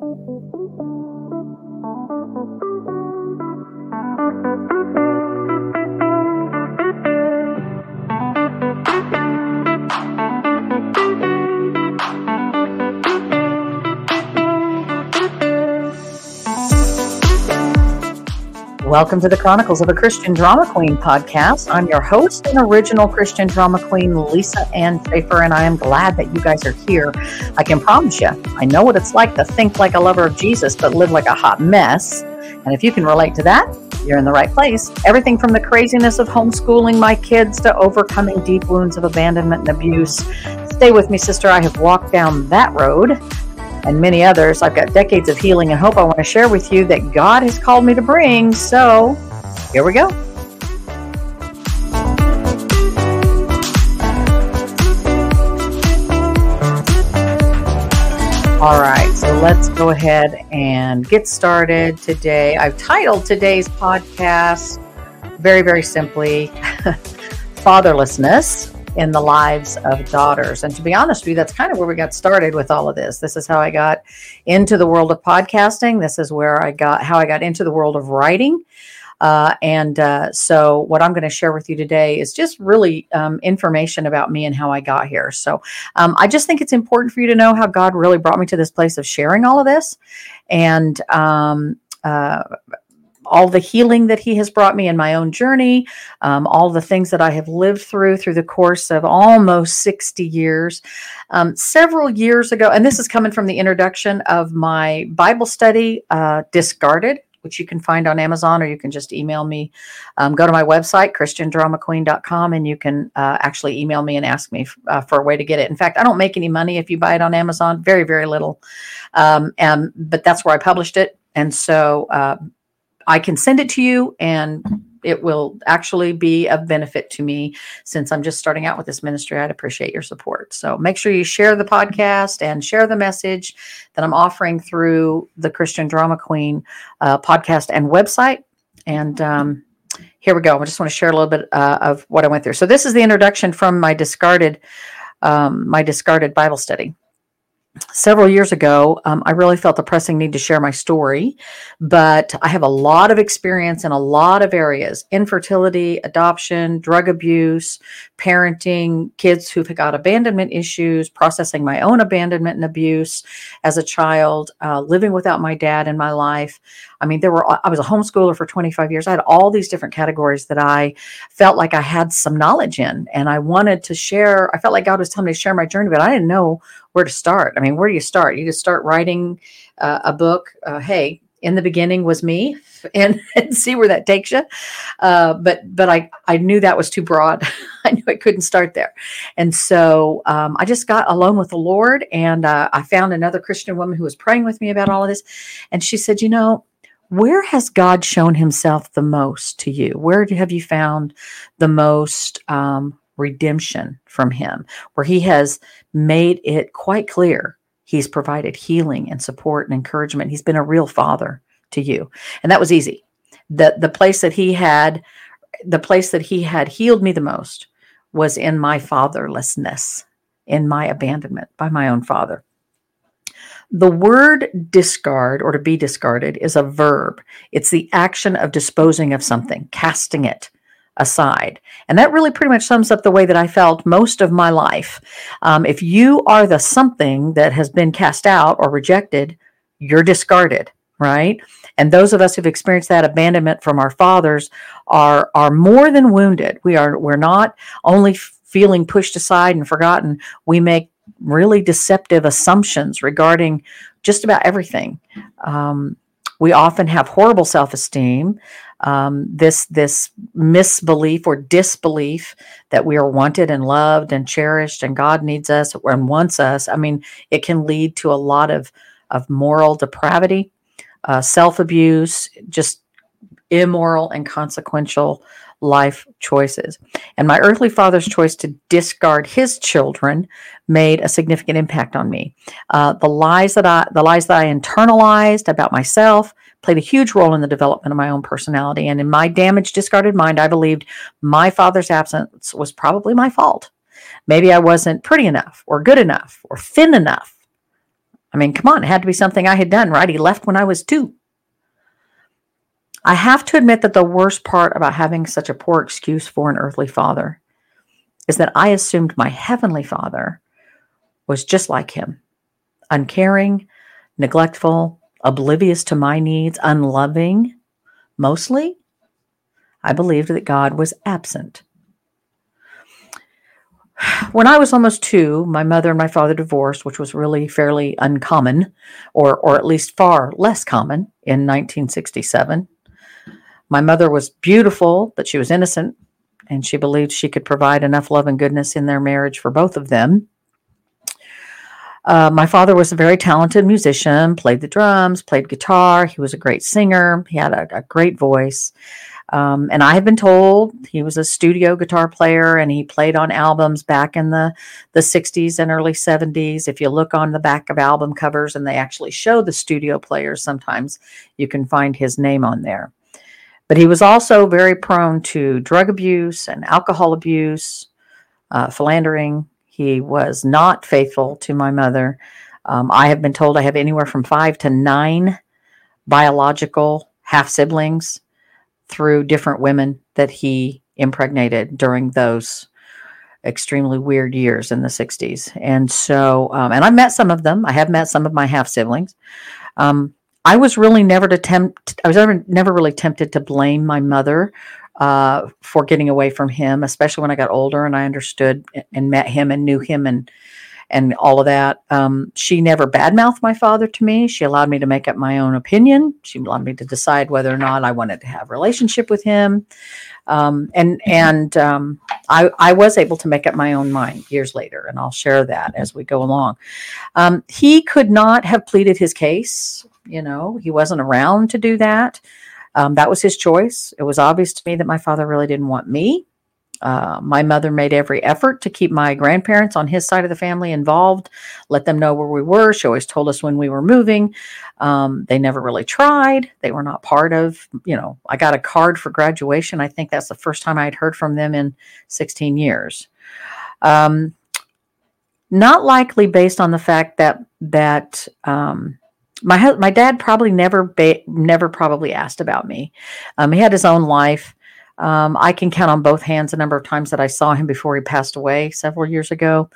Thank you. Welcome to the Chronicles of a Christian Drama Queen podcast. I'm your host and original Christian drama queen, Lisa Ann Schaefer, and I am glad that you guys are here. I can promise you, I know what it's like to think like a lover of Jesus, but live like a hot mess. And if you can relate to that, you're in the right place. Everything from the craziness of homeschooling my kids to overcoming deep wounds of abandonment and abuse. Stay with me, sister. I have walked down that road and many others. I've got decades of healing and hope I want to share with you that God has called me to bring. So here we go. All right, so let's go ahead and get started today. I've titled today's podcast very, very simply Fatherlessness in the lives of daughters. And to be honest with you, that's kind of where we got started with all of this. This is how I got into the world of podcasting. This is where I got how I got into the world of writing. Uh, and uh, so, what I'm going to share with you today is just really um, information about me and how I got here. So, um, I just think it's important for you to know how God really brought me to this place of sharing all of this. And um, uh, all the healing that he has brought me in my own journey, um, all the things that I have lived through through the course of almost 60 years. Um, several years ago, and this is coming from the introduction of my Bible study, uh, Discarded. Which you can find on Amazon, or you can just email me. Um, go to my website, ChristianDramaQueen.com, and you can uh, actually email me and ask me f- uh, for a way to get it. In fact, I don't make any money if you buy it on Amazon, very, very little. Um, and, but that's where I published it. And so uh, I can send it to you and it will actually be of benefit to me since I'm just starting out with this ministry. I'd appreciate your support. So make sure you share the podcast and share the message that I'm offering through the Christian Drama Queen uh, podcast and website. And um, here we go. I just want to share a little bit uh, of what I went through. So this is the introduction from my discarded um, my discarded Bible study several years ago, um, I really felt the pressing need to share my story, but I have a lot of experience in a lot of areas infertility, adoption, drug abuse, parenting, kids who've got abandonment issues, processing my own abandonment and abuse as a child, uh, living without my dad in my life. I mean, there were, I was a homeschooler for 25 years. I had all these different categories that I felt like I had some knowledge in, and I wanted to share. I felt like God was telling me to share my journey, but I didn't know where to start. I mean, where do you start? You just start writing uh, a book. Uh, hey, in the beginning was me, and, and see where that takes you. Uh, but but I I knew that was too broad. I knew I couldn't start there, and so um, I just got alone with the Lord, and uh, I found another Christian woman who was praying with me about all of this, and she said, you know. Where has God shown himself the most to you? Where have you found the most um, redemption from him, where he has made it quite clear he's provided healing and support and encouragement. He's been a real father to you. And that was easy. The the place that he had the place that he had healed me the most was in my fatherlessness, in my abandonment by my own father. The word discard or to be discarded is a verb. It's the action of disposing of something, casting it, aside. And that really pretty much sums up the way that I felt most of my life. Um, if you are the something that has been cast out or rejected, you're discarded, right? And those of us who've experienced that abandonment from our fathers are are more than wounded. We are we're not only feeling pushed aside and forgotten. We make really deceptive assumptions regarding just about everything. Um, we often have horrible self-esteem um, this this misbelief or disbelief that we are wanted and loved and cherished and God needs us and wants us. I mean, it can lead to a lot of of moral depravity, uh, self abuse, just immoral and consequential life choices. And my earthly father's choice to discard his children made a significant impact on me. Uh, the lies that I the lies that I internalized about myself played a huge role in the development of my own personality. And in my damaged, discarded mind, I believed my father's absence was probably my fault. Maybe I wasn't pretty enough, or good enough, or thin enough. I mean, come on, it had to be something I had done, right? He left when I was two. I have to admit that the worst part about having such a poor excuse for an earthly father is that I assumed my heavenly father was just like him uncaring, neglectful, oblivious to my needs, unloving, mostly. I believed that God was absent. When I was almost two, my mother and my father divorced, which was really fairly uncommon, or, or at least far less common in 1967. My mother was beautiful, but she was innocent, and she believed she could provide enough love and goodness in their marriage for both of them. Uh, my father was a very talented musician, played the drums, played guitar. He was a great singer. He had a, a great voice. Um, and I have been told he was a studio guitar player and he played on albums back in the, the 60s and early 70s. If you look on the back of album covers and they actually show the studio players, sometimes you can find his name on there. But he was also very prone to drug abuse and alcohol abuse, uh, philandering. He was not faithful to my mother. Um, I have been told I have anywhere from five to nine biological half siblings through different women that he impregnated during those extremely weird years in the 60s. And so, um, and I met some of them. I have met some of my half siblings. Um, I was really never to tempt. I was never never really tempted to blame my mother uh, for getting away from him, especially when I got older and I understood and met him and knew him and and all of that. Um, she never badmouthed my father to me. She allowed me to make up my own opinion. She allowed me to decide whether or not I wanted to have a relationship with him. Um, and and um, I, I was able to make up my own mind years later, and I'll share that as we go along. Um, he could not have pleaded his case you know, he wasn't around to do that. Um, that was his choice. It was obvious to me that my father really didn't want me. Uh, my mother made every effort to keep my grandparents on his side of the family involved, let them know where we were. She always told us when we were moving. Um, they never really tried. They were not part of, you know, I got a card for graduation. I think that's the first time I had heard from them in 16 years. Um, not likely based on the fact that, that, um, my my dad probably never ba- never probably asked about me. Um, he had his own life. Um, I can count on both hands the number of times that I saw him before he passed away several years ago.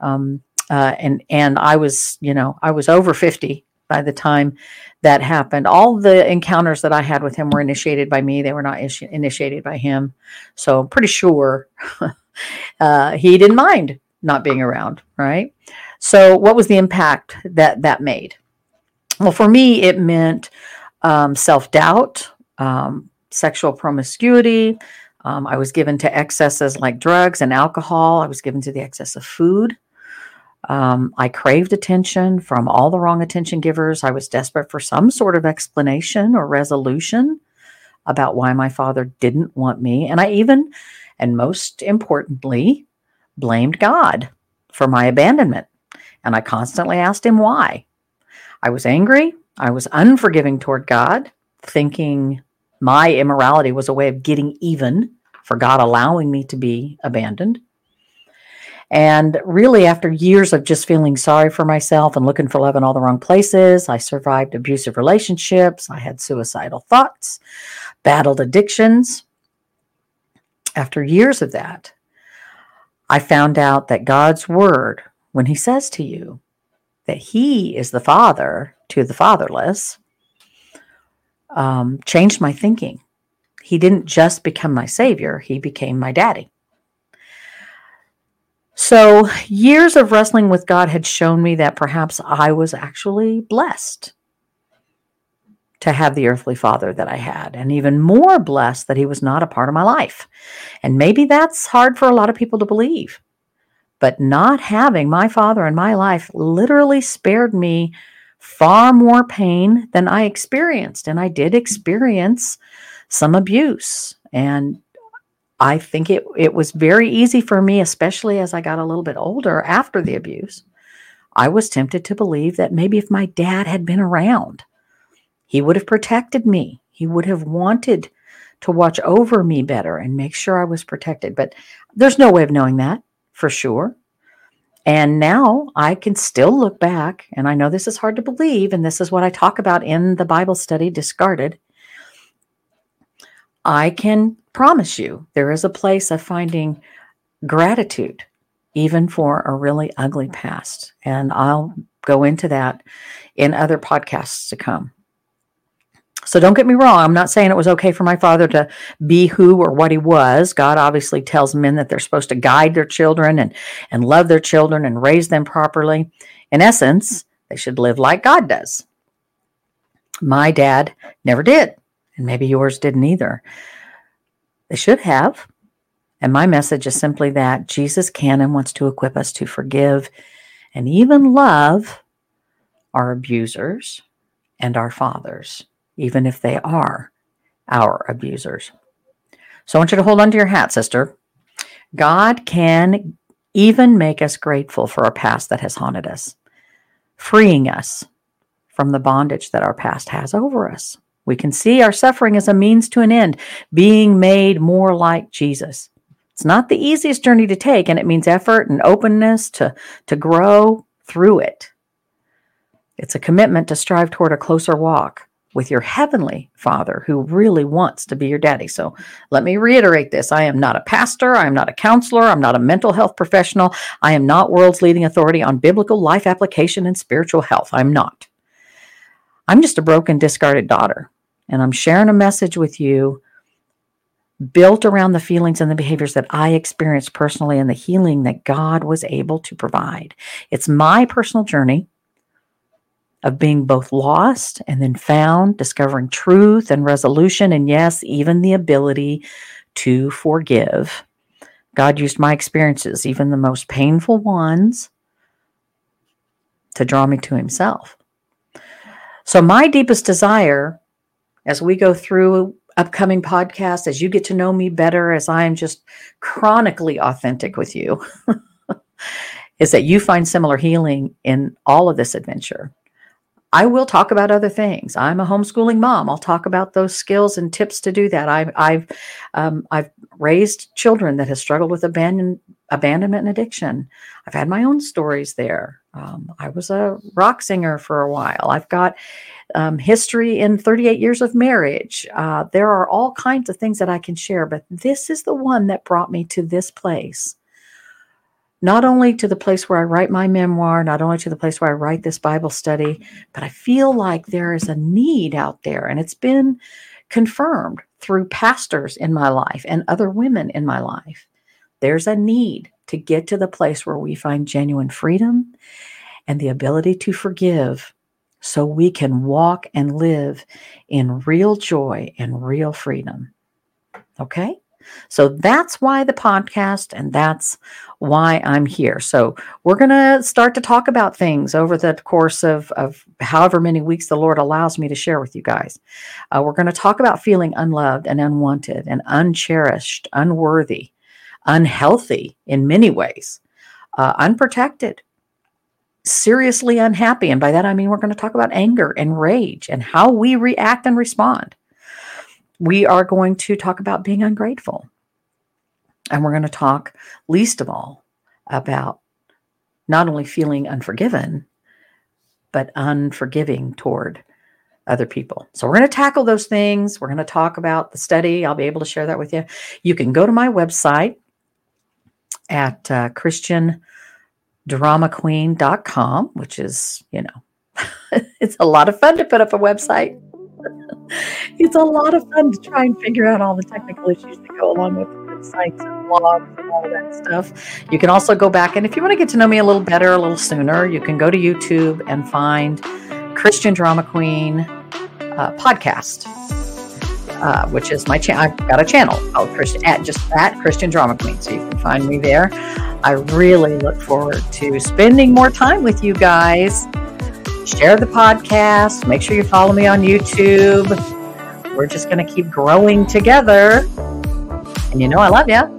Um, uh, and and I was you know I was over fifty by the time that happened. All the encounters that I had with him were initiated by me. They were not ishi- initiated by him. So I'm pretty sure uh, he didn't mind not being around. Right. So what was the impact that that made? Well, for me, it meant um, self doubt, um, sexual promiscuity. Um, I was given to excesses like drugs and alcohol. I was given to the excess of food. Um, I craved attention from all the wrong attention givers. I was desperate for some sort of explanation or resolution about why my father didn't want me. And I even, and most importantly, blamed God for my abandonment. And I constantly asked him why. I was angry. I was unforgiving toward God, thinking my immorality was a way of getting even for God allowing me to be abandoned. And really, after years of just feeling sorry for myself and looking for love in all the wrong places, I survived abusive relationships. I had suicidal thoughts, battled addictions. After years of that, I found out that God's word, when He says to you, that he is the father to the fatherless um, changed my thinking. He didn't just become my savior, he became my daddy. So, years of wrestling with God had shown me that perhaps I was actually blessed to have the earthly father that I had, and even more blessed that he was not a part of my life. And maybe that's hard for a lot of people to believe. But not having my father in my life literally spared me far more pain than I experienced. And I did experience some abuse. And I think it, it was very easy for me, especially as I got a little bit older after the abuse. I was tempted to believe that maybe if my dad had been around, he would have protected me. He would have wanted to watch over me better and make sure I was protected. But there's no way of knowing that for sure. And now I can still look back, and I know this is hard to believe, and this is what I talk about in the Bible study, Discarded. I can promise you there is a place of finding gratitude, even for a really ugly past. And I'll go into that in other podcasts to come. So don't get me wrong. I'm not saying it was okay for my father to be who or what he was. God obviously tells men that they're supposed to guide their children and, and love their children and raise them properly. In essence, they should live like God does. My dad never did, and maybe yours didn't either. They should have. And my message is simply that Jesus can and wants to equip us to forgive and even love our abusers and our fathers even if they are our abusers. So I want you to hold on to your hat, sister. God can even make us grateful for our past that has haunted us, freeing us from the bondage that our past has over us. We can see our suffering as a means to an end, being made more like Jesus. It's not the easiest journey to take, and it means effort and openness to, to grow through it. It's a commitment to strive toward a closer walk with your heavenly father who really wants to be your daddy. So let me reiterate this. I am not a pastor. I am not a counselor. I'm not a mental health professional. I am not world's leading authority on biblical life application and spiritual health. I'm not. I'm just a broken, discarded daughter. And I'm sharing a message with you built around the feelings and the behaviors that I experienced personally and the healing that God was able to provide. It's my personal journey of being both lost and then found, discovering truth and resolution, and yes, even the ability to forgive. God used my experiences, even the most painful ones, to draw me to Himself. So, my deepest desire as we go through upcoming podcasts, as you get to know me better, as I am just chronically authentic with you, is that you find similar healing in all of this adventure. I will talk about other things. I'm a homeschooling mom. I'll talk about those skills and tips to do that. I've I've um, I've raised children that have struggled with abandon, abandonment and addiction. I've had my own stories there. Um, I was a rock singer for a while. I've got um, history in 38 years of marriage. Uh, there are all kinds of things that I can share, but this is the one that brought me to this place not only to the place where I write my memoir, not only to the place where I write this Bible study, but I feel like there is a need out there. And it's been confirmed through pastors in my life and other women in my life. There's a need to get to the place where we find genuine freedom and the ability to forgive so we can walk and live in real joy and real freedom. Okay? So that's why the podcast and that's why I'm here. So we're going to start to talk about things over the course of, of however many weeks the Lord allows me to share with you guys. Uh, we're going to talk about feeling unloved and unwanted and uncherished, unworthy, unhealthy in many ways, uh, unprotected, seriously unhappy. And by that, I mean we're going to talk about anger and rage and how we react and respond we are going to talk about being ungrateful. And we're going to talk, least of all, about not only feeling unforgiven, but unforgiving toward other people. So we're going to tackle those things. We're going to talk about the study. I'll be able to share that with you. You can go to my website at uh, christiandramaqueen.com, which is, you know, it's a lot of fun to put up a website. It's a lot of fun to try and figure out all the technical issues that go along with sites and blogs and all that stuff. You can also go back and if you want to get to know me a little better, a little sooner, you can go to YouTube and find Christian Drama Queen uh, podcast. Uh, which is my channel. I've got a channel called Christian at just at Christian Drama Queen, so you can find me there. I really look forward to spending more time with you guys share the podcast. Make sure you follow me on YouTube. We're just going to keep growing together. And you know, I love you.